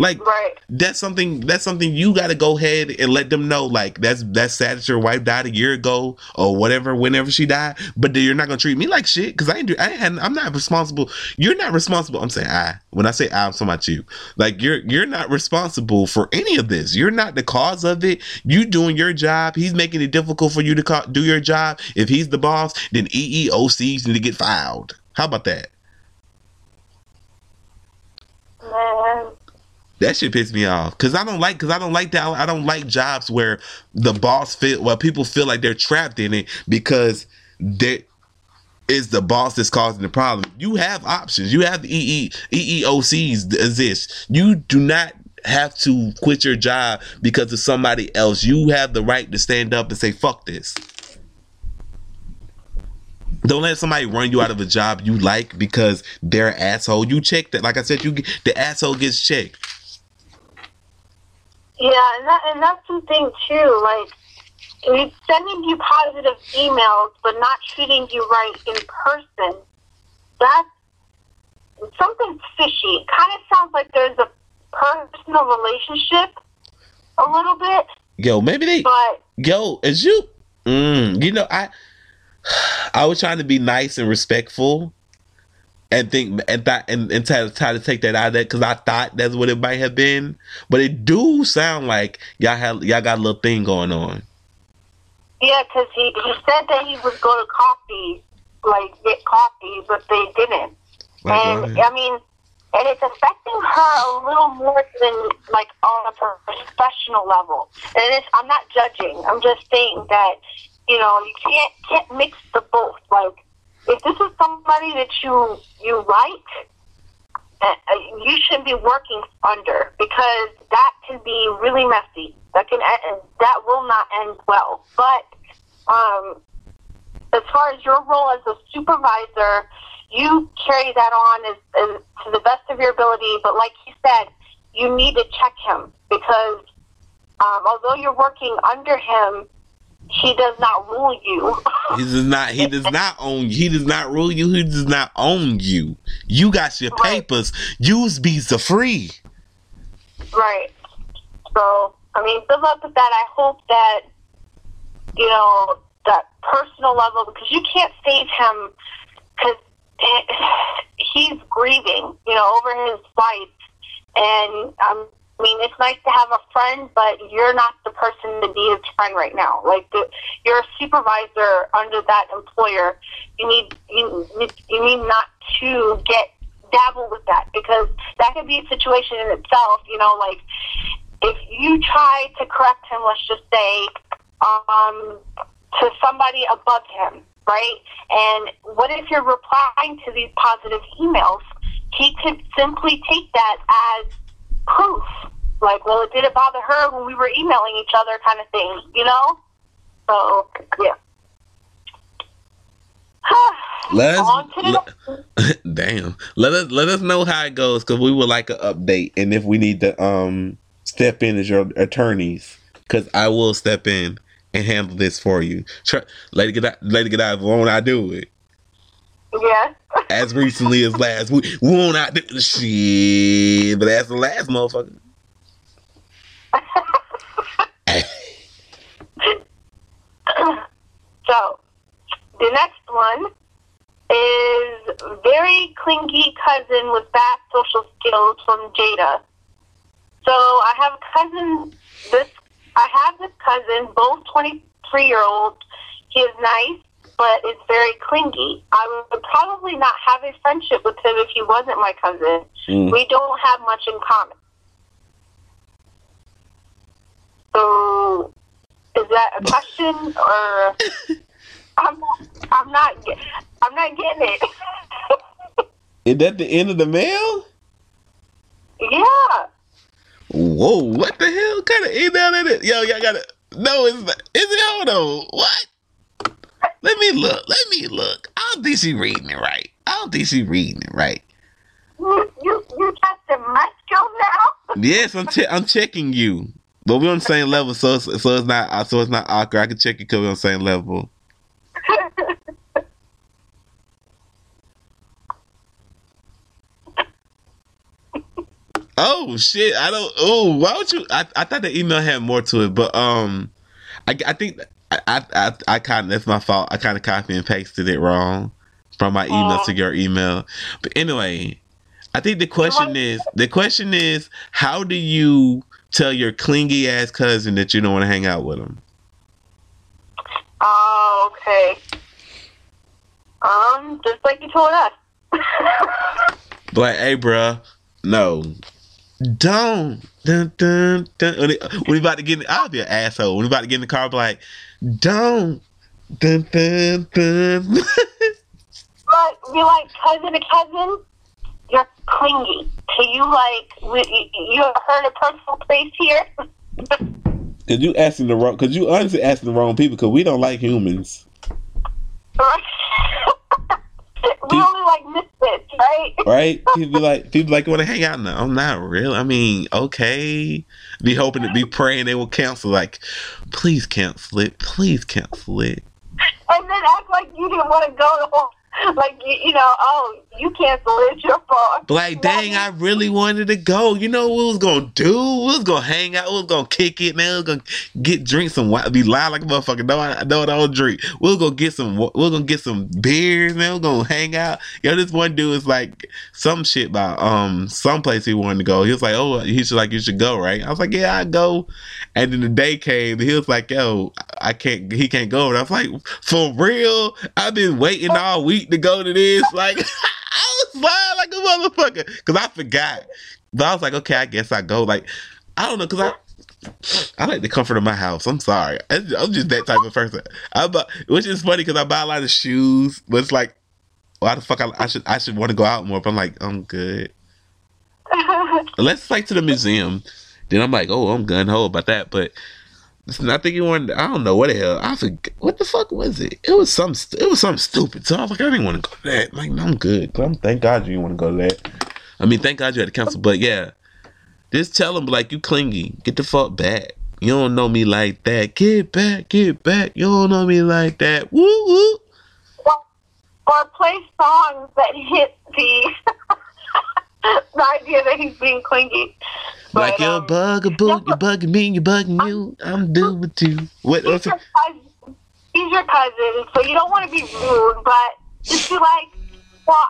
like right. that's something that's something you got to go ahead and let them know. Like that's that's sad that your wife died a year ago or whatever, whenever she died. But you're not gonna treat me like shit because I ain't do. I ain't, I'm not responsible. You're not responsible. I'm saying I. When I say I, I'm talking about you. Like you're you're not responsible for any of this. You're not the cause of it. You doing your job. He's making it difficult for you to do your job. If he's the boss, then EEOCs need to get filed. How about that? Man, that shit pissed me off because I don't like because I don't like that I don't like jobs where the boss feel well people feel like they're trapped in it because that is the boss that's causing the problem. You have options. You have EE, EEOCs exist. You do not have to quit your job because of somebody else. You have the right to stand up and say fuck this. Don't let somebody run you out of a job you like because they're an asshole. You check that. Like I said, you the asshole gets checked. Yeah, and that and that's the thing too. Like, he's sending you positive emails, but not treating you right in person. That's something fishy. It kind of sounds like there's a personal relationship, a little bit. Yo, maybe they. But yo, is you? Mm, you know, I I was trying to be nice and respectful, and think and that and, and try, try to take that out of that because I thought that's what it might have been. But it do sound like y'all had y'all got a little thing going on. Yeah, because he he said that he would go to coffee, like get coffee, but they didn't. Like, and I mean, and it's affecting her a little more than like on a professional level. And it's, I'm not judging. I'm just saying that you know you can't can't mix the both. Like if this is somebody that you you like, uh, you shouldn't be working under because that can be really messy. That can that will not end well. But um, as far as your role as a supervisor, you carry that on as, as to the best of your ability. But like he said, you need to check him because um, although you're working under him, he does not rule you. he does not. He does not own. you. He does not rule you. He does not own you. You got your Right. papers. Use visa free. Right. So, I mean, good luck with that. I hope that, you know, that personal level, because you can't save him, because he's grieving, you know, over his wife. And, um, I mean, it's nice to have a friend, but you're not the person to be his friend right now. Like, the, you're a supervisor under that employer. You need, you, you need not to get dabble with that because that could be a situation in itself. You know, like if you try to correct him, let's just say, um, to somebody above him, right? And what if you're replying to these positive emails? He could simply take that as proof. Like, well, it didn't bother her when we were emailing each other, kind of thing, you know? So, yeah. Let's, damn. Let us let us know how it goes because we would like an update and if we need to um step in as your attorneys because I will step in and handle this for you. Try, lady get out, lady get out. Won't I do it? yeah. As recently as last week, won't I do shit? But that's the last motherfucker. so, the next one is very clingy cousin with bad social skills from Jada. So I have a cousin. This I have this cousin, both twenty three year olds. He is nice, but is very clingy. I would probably not have a friendship with him if he wasn't my cousin. Mm. We don't have much in common. So, is that a question or? I'm not. I'm not. I'm not getting it. Is that the end of the mail? yeah. Whoa, what the hell kind of email is it? Yo, y'all gotta no, it's not. Is it hold on? What? Let me look. Let me look. I don't think she reading it right. I don't think she reading it right. You you you testing my skills now? Yes, I'm che- I'm checking you, but we're on the same level, so it's, so it's not so it's not awkward. I can check you because we're on the same level. Oh shit! I don't. Oh, why would you? I, I thought the email had more to it, but um, I, I think I I I, I kind of that's my fault. I kind of copy and pasted it wrong from my email Oh. to your email. But anyway, I think the question is the question is how do you tell your clingy ass cousin that you don't want to hang out with him? oh, okay. Um, just like you told us. But like, hey, bruh, no, don't. Dun, dun, dun. When, it, when we about to get, in, I'll be an asshole. When we about to get in the car, I'll be like, don't. Dun, dun, dun. but be like cousin to cousin. You're clingy. To you, like we, you heard a personal place here. Cause you asking the wrong, cause you honestly asking the wrong people. Cause we don't like humans, we only like misfits, right? right? People like, people like want to hang out. No, I'm not real. I mean, okay. Be hoping to be praying they will cancel. Like, please cancel it. Please cancel it. And then act like you didn't want to go. Like you, you know, oh, you canceled. Your fault. Like, dang, I really wanted to go. You know what we was gonna do? We was gonna hang out. We was gonna kick it. Man, we was gonna get drink some. Be loud like a motherfucker. No, I know I don't drink. We was gonna get some. We was gonna get some beers. Man, we was gonna hang out. Yo, this one dude is like some shit about um some place he wanted to go. He was like, oh, he should like you should go, right? I was like, yeah, I go. And then the day came. He was like, yo, I can't. He can't go. And I was like, for real? I've been waiting all week to go to this. Like, was lying like a motherfucker because I forgot. But I was like, okay, I guess I go. Like, I don't know, because I I like the comfort of my house. I'm sorry. I'm I'm just that type of person. I buy, which is funny because I buy a lot of shoes, but it's like, why the fuck I, I should I should want to go out more? But I'm like, I'm good. Unless it's like to the museum, then I'm like, oh, I'm gun ho about that. But I think he wanted. I don't know what the hell. I forget what the fuck was it. It was some. It was something stupid. So I was like, I didn't want to go to that. Like, no, I'm good. I'm, thank God you didn't want to go to that. I mean, thank God you had to cancel. But yeah, just tell him like you clingy. Get the fuck back. You don't know me like that. Get back. Get back. You don't know me like that. Woo woo. Or, or play songs that hit the the idea that he's being clingy. Like you're um, bugaboo, yeah, you bugging me, you bugging you. I'm doing with you. What? he's your cousin. He's your cousin, so you don't want to be rude, but just be like, well,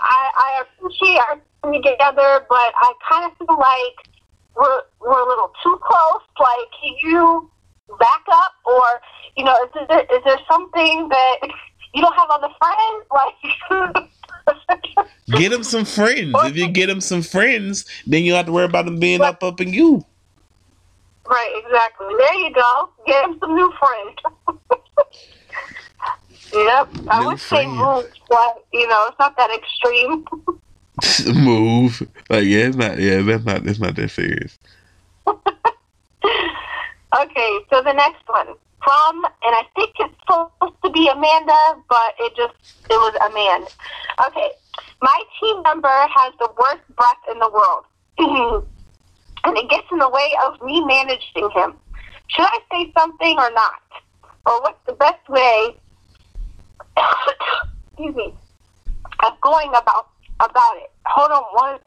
I, I appreciate our time together, but I kind of feel like we're, we're a little too close. Like, can you back up? Or, you know, is there, is there something that you don't have other friends? Like, Get him some friends. If you get him some friends, then you don't have to worry about him being up up in you. Right, exactly. There you go. Get him some new friends. yep. I New would say friends. move, but you know, it's not that extreme. Move. Like yeah, it's not. Yeah, that's not. It's not that serious. Okay, so the next one from, and I think it's supposed to be Amanda, but it just it was a man. Okay, my team member has the worst breath in the world, and it gets in the way of me managing him. Should I say something or not? Or what's the best way? excuse me, of going about about it. Hold on one.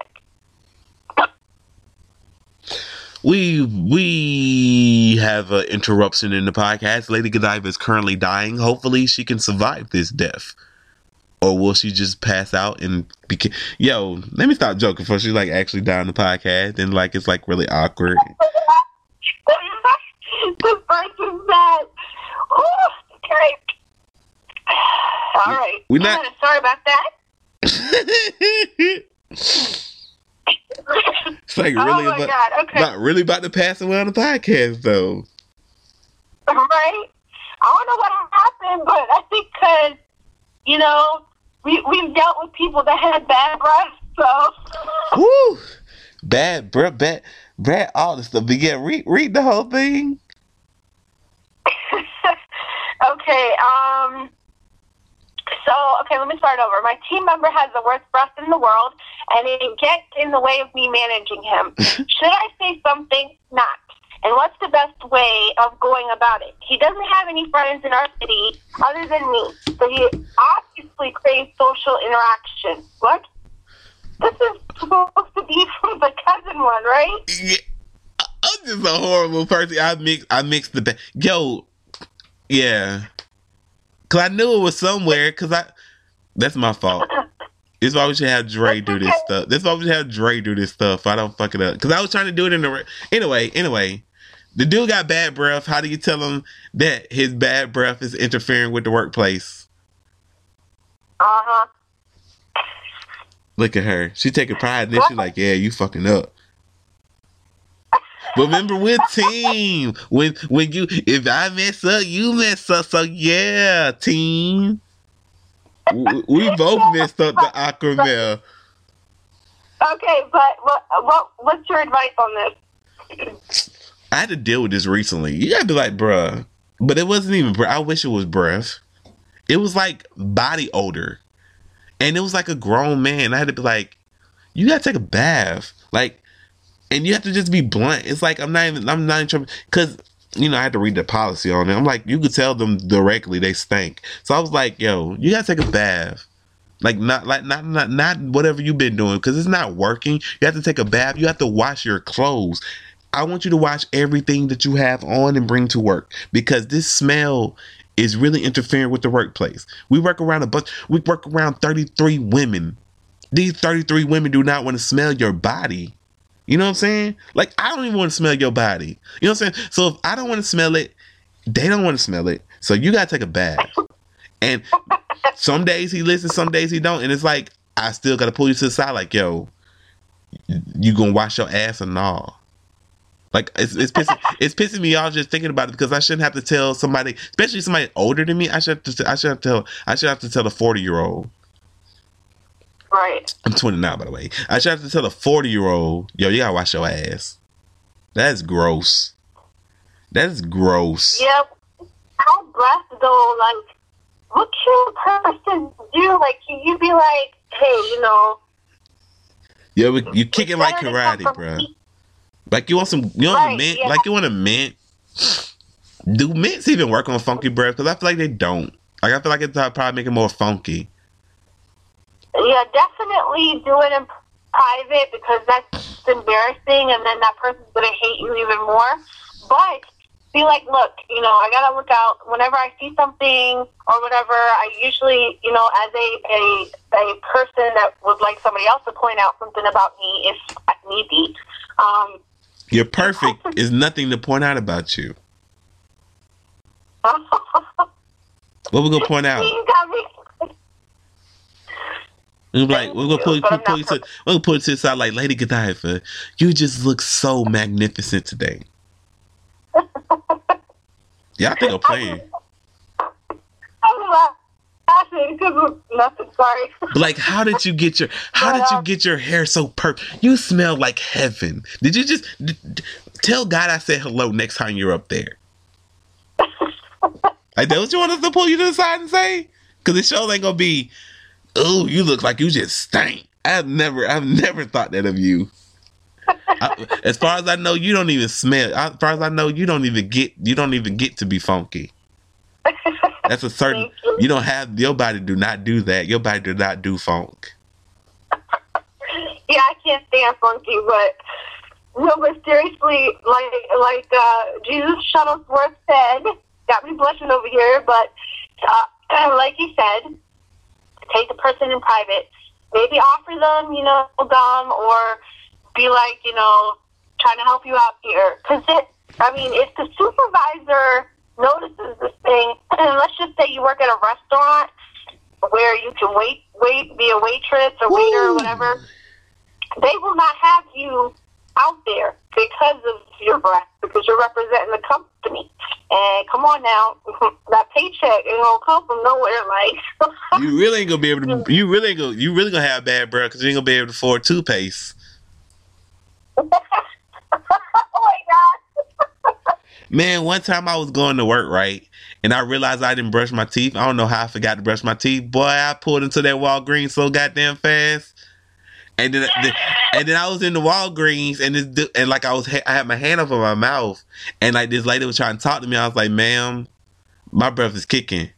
We we have an interruption in the podcast. Lady Godiva is currently dying. Hopefully, she can survive this death, or will she just pass out and be? Yo, let me stop joking. Before she like actually die on the podcast, and like it's like really awkward. the person said, oh, okay. All right. We not- Yeah, sorry about that. it's like oh really my about. Okay. not really about to pass away on the podcast though. right? I don't know what happened, but I think because, you know, we, we've dealt with people that had bad breath, so. Woo! Bad, bro, bad, bad, all this stuff. But yeah, read, read the whole thing. okay, um, so, okay, let me start over. My team member has the worst breath in the world, and it gets in the way of me managing him. Should I say something? Not. And what's the best way of going about it? He doesn't have any friends in our city other than me, so he obviously craves social interaction. What? This is supposed to be from the cousin one, right? Yeah, I'm just a horrible person. I mix, I mix the best. yo, yeah, cause I knew it was somewhere. Cause I, that's my fault. This is why we should have Dre do this stuff. This is why we should have Dre do this stuff. I don't fuck it up. Cause I was trying to do it in the anyway. Anyway, the dude got bad breath. How do you tell him that his bad breath is interfering with the workplace? Uh huh. Look at her. She taking pride in this. She's like, yeah, you fucking up. But remember, we're team. When when you if I mess up, you mess up. So yeah, team. We, we both messed up the Awkward Mail. Okay, but what, what what's your advice on this? I had to deal with this recently. You gotta be like, bruh. But it wasn't even breath. I wish it was breath. It was like body odor. And it was like a grown man. I had to be like, you gotta take a bath. Like, and you have to just be blunt. It's like I'm not even I'm not in trouble because you know I had to read the policy on it. I'm like, you could tell them directly they stink. So I was like, yo, you gotta take a bath. Like not like not not not whatever you've been doing because it's not working. You have to take a bath. You have to wash your clothes. I want you to wash everything that you have on and bring to work because this smell is really interfering with the workplace. We work around a bunch. We work around 33 women. These 33 women do not want to smell your body. You know what I'm saying? Like I don't even want to smell your body. You know what I'm saying? So if I don't want to smell it, they don't want to smell it. So you gotta take a bath. And some days he listens, some days he don't. And it's like I still gotta pull you to the side, like, yo, you gonna wash your ass or no? Like it's it's pissing it's pissing me off just thinking about it because I shouldn't have to tell somebody, especially somebody older than me. I should have to I should have to tell I should have to tell a forty year old. Right. I'm 29 by the way. I should have to tell a 40 year old, yo, you gotta wash your ass. That's gross. That's gross. Yep. Our breath though, like, what can a person do? Like, you you be like, hey, you know. Yeah, but you kicking like better to come karate, bro. me. Like you want some, you want a mint, yeah. like you want a mint. Do mints even work on funky breath? Because I feel like they don't. Like I feel like it's uh, probably making it more funky. Yeah, definitely do it in private because that's embarrassing, and then that person's gonna hate you even more. But be like, look, you know, I gotta look out. Whenever I see something or whatever, I usually, you know, as a a, a person that would like somebody else to point out something about me if need be. Um, You're perfect. is nothing to point out about you. What we gonna point out? You got me. We're like we're gonna pull, But pull, I'm pull you to we're gonna pull you to the side like Lady Godiva. You just look so magnificent today. Yeah, I think I'm playing. I'm laughing because nothing. Sorry. But like, how did you get your how did you get your hair so perfect? You smell like heaven. Did you just tell God I said hello next time you're up there? Like that what you want us to pull you to the side and say? Cause the show ain't gonna be, oh, you look like you just stank. I've never I've never thought that of you. I, as far as I know, you don't even smell. As far as I know, you don't even get you don't even get to be funky. That's a certain. You. You don't have your body. Do not do that. Your body do not do funk. yeah, I can't stand funky, but no, but seriously, like like uh, Jesus Shuttlesworth said, got me blushing over here. But uh, like he said, take the person in private. Maybe offer them, you know, gum, or be like, you know, trying to help you out here. Because it, I mean, if the supervisor notices this thing, and let's just say you work at a restaurant where you can wait, wait, be a waitress or waiter or whatever, they will not have you out there because of your breath, because you're representing the company. And come on now, that paycheck ain't gonna come from nowhere. Like, You really ain't gonna be able to. You really ain't gonna. You really gonna have bad breath because you ain't gonna be able to afford toothpaste. oh my god. Man, one time I was going to work right, and I realized I didn't brush my teeth. I don't know how I forgot to brush my teeth. Boy, I pulled into that Walgreens so goddamn fast. And then, the, and then I was in the Walgreens, and this, and like I was, I had my hand over my mouth, and like this lady was trying to talk to me. I was like, "Ma'am, my breath is kicking."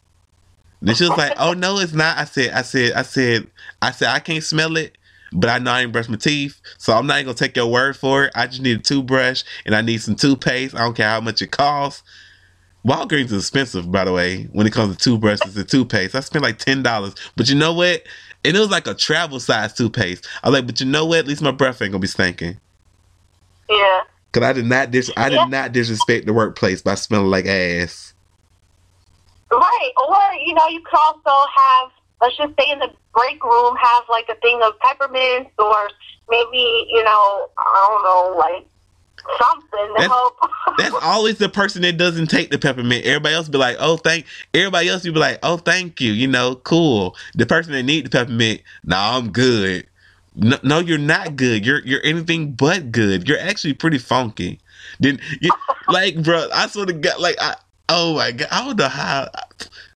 And she was like, "Oh no, it's not." I said, "I said, I said, I said, I can't smell it, but I know I didn't brush my teeth, so I'm not gonna take your word for it. I just need a toothbrush and I need some toothpaste. I don't care how much it costs." Walgreens is expensive, by the way, when it comes to toothbrushes and toothpaste. I spent like ten dollars, but you know what? And it was like a travel size toothpaste. I was like, but you know what? At least my breath ain't gonna be stinking. Yeah. Cause I did not dis- I did Yeah. not disrespect the workplace by smelling like ass. Right. Or, you know, you could also have, let's just say in the break room, have like a thing of peppermints or maybe, you know, I don't know, like something That's- help. That's always the person that doesn't take the peppermint. Everybody else be like, oh thank everybody else you be like, oh thank you, you know, cool. The person that need the peppermint, nah, I'm good. No, no, you're not good. You're you're anything but good. You're actually pretty funky. Then you like bro, I sort of got like I oh my god, I don't know how I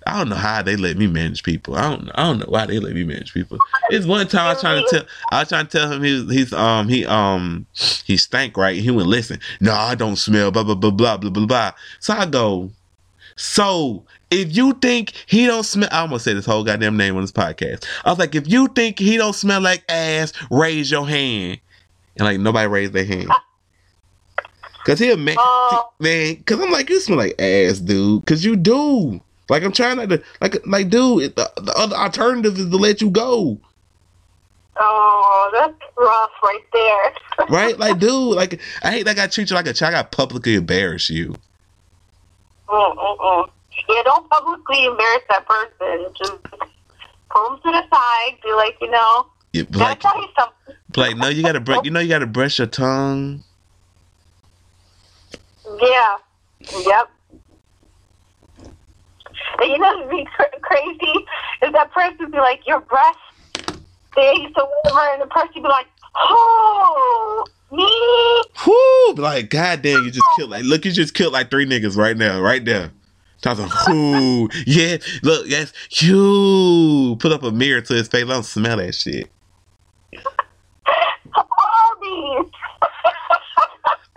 don't know how they let me manage people. I don't I don't know why they let me manage people. It's one time I was trying to tell I was trying to tell him he was he's um he um he stank right. He went listen. No, I don't smell. Blah blah blah blah blah blah blah. So I go. So if you think he don't smell, I almost said his whole goddamn name on this podcast. I was like, if you think he don't smell like ass, raise your hand. And like nobody raised their hand. Cause he a man, Oh. man. Cause I'm like, you smell like ass, dude. Cause you do. Like I'm trying not to, like, like, dude. it- The, the other alternative is to let you go. oh, that's rough right there. right? Like, dude, like I hate that I treat you like a child. I publicly embarrass you. Mm-mm-mm. Yeah, don't publicly embarrass that person. Just pull them to the side. Be like, you know, Yeah, like, tell you something. like, no, you gotta brush. You know, you gotta brush your tongue. Yeah. Yep. And you know what'd be cr- crazy is that person would be like, your breath stinks or whatever, and the person be like, oh, me? Whoo! like goddamn, you just killed like look, you just killed like three niggas right now, right there. Talking, whoo, yeah, look, yes, you put up a mirror to his face. I don't smell that shit. Arby's.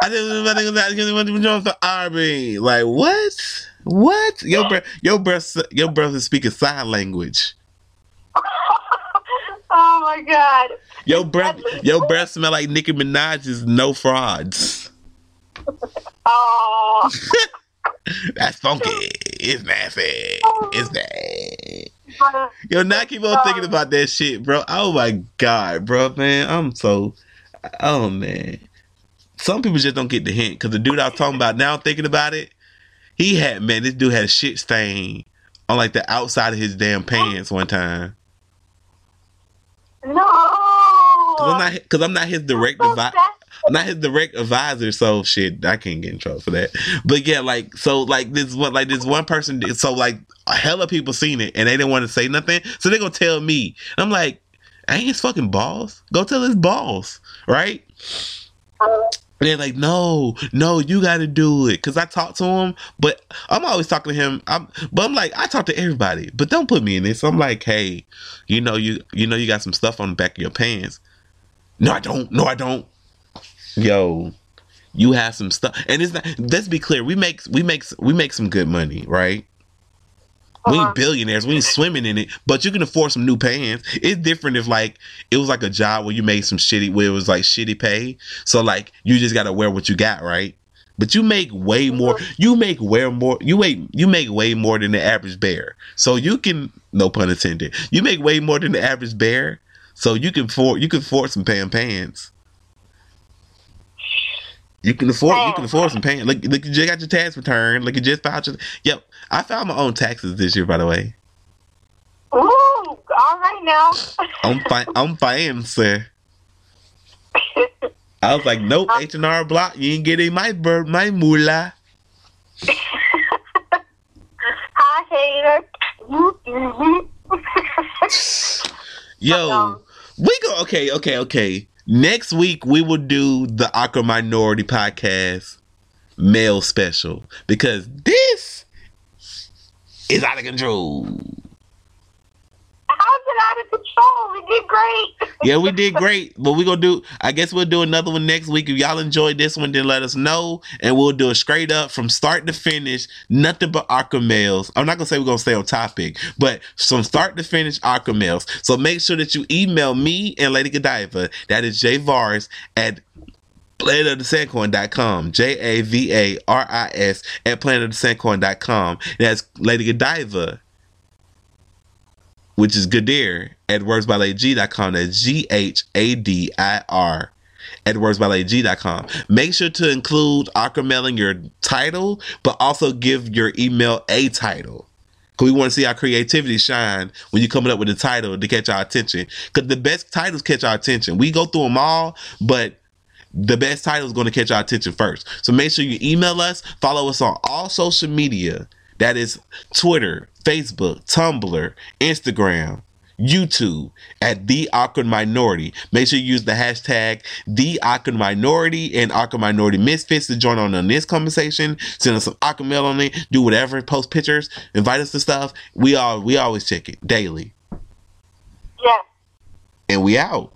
I didn't I didn't- I didn't want to join for Arby. Like what? What? Your breath, your breath, your breath is speaking sign language. oh my god. Your breath, your breath smell like Nicki Minaj's "No Frauds." Oh. That's funky. It's nasty. It's oh. bad. Yo, now keep on thinking about that shit, bro. Oh my god, bro, man. I'm so. Oh man. Some people just don't get the hint because the dude I was talking about now, thinking about it, he had man. This dude had a shit stain on like the outside of his damn pants one time. No. Cause I'm not, I'm not his direct advisor. I'm not his direct advisor, so shit, I can't get in trouble for that. But yeah, like so, like this one, like this one person, did- so like a hell of people seen it and they didn't want to say nothing, so they gonna tell me. I'm like, I ain't his fucking boss. Go tell his boss, right? Uh, And they're like, no, no, you got to do it. Cause I talked to him, but I'm always talking to him. I'm, but I'm like, I talk to everybody, but don't put me in this. I'm like, hey, you know, you, you know, you got some stuff on the back of your pants. No, I don't. No, I don't. Yo, you have some stuff, and it's not. Let's be clear. We make, we make, we make some good money, right? We Uh-huh. ain't billionaires. We ain't swimming in it, but you can afford some new pants. It's different if like it was like a job where you made some shitty, where it was like shitty pay. So like you just gotta wear what you got, right? But you make way more. You make way more. You make you make way more than the average bear. So you can, no pun intended. You make way more than the average bear. So you can afford you can afford some pan pants. You can afford you can afford some pants. Look, look, you just got your tax return. Look, you just filed your. Yep, I filed my own taxes this year, by the way. Ooh, all right now. I'm fine. I'm fine, sir. I was like, nope, H and R Block. You ain't getting my bird, my moolah. Hi, hater. Yo, Um, we go. Okay, okay, okay. Next week we will do the Awkward Minority Podcast mail special because this is out of control. How's it out of control? We did great. Yeah, we did great, but we're gonna do. I guess we'll do another one next week. If y'all enjoyed this one, then let us know, and we'll do it straight up from start to finish. Nothing but mails. I'm not gonna say we're gonna stay on topic, but from start to finish, mails. So make sure that you email me and Lady Godiva. That is Javaris at planetofthesandcoin.com. J A V A R I S at planetofthesandcoin.com. That's Lady Godiva which is Ghadir at wordsbyladyg.com. That's G H A D I R at wordsbyladyg.com. Make sure to include Awkward Mail in your title, but also give your email a title. Cause we want to see our creativity shine when you're coming up with a title to catch our attention. Cause the best titles catch our attention. We go through them all, but the best title is going to catch our attention first. So make sure you email us, follow us on all social media. That is Twitter, Facebook, Tumblr, Instagram, YouTube at The Awkward Minority. Make sure you use the hashtag The Awkward Minority and Awkward Minority Misfits to join on, on this conversation. Send us some awkward mail on it. Do whatever. Post pictures. Invite us to stuff. We all we always check it daily. Yes. And we out.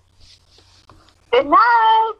Good night.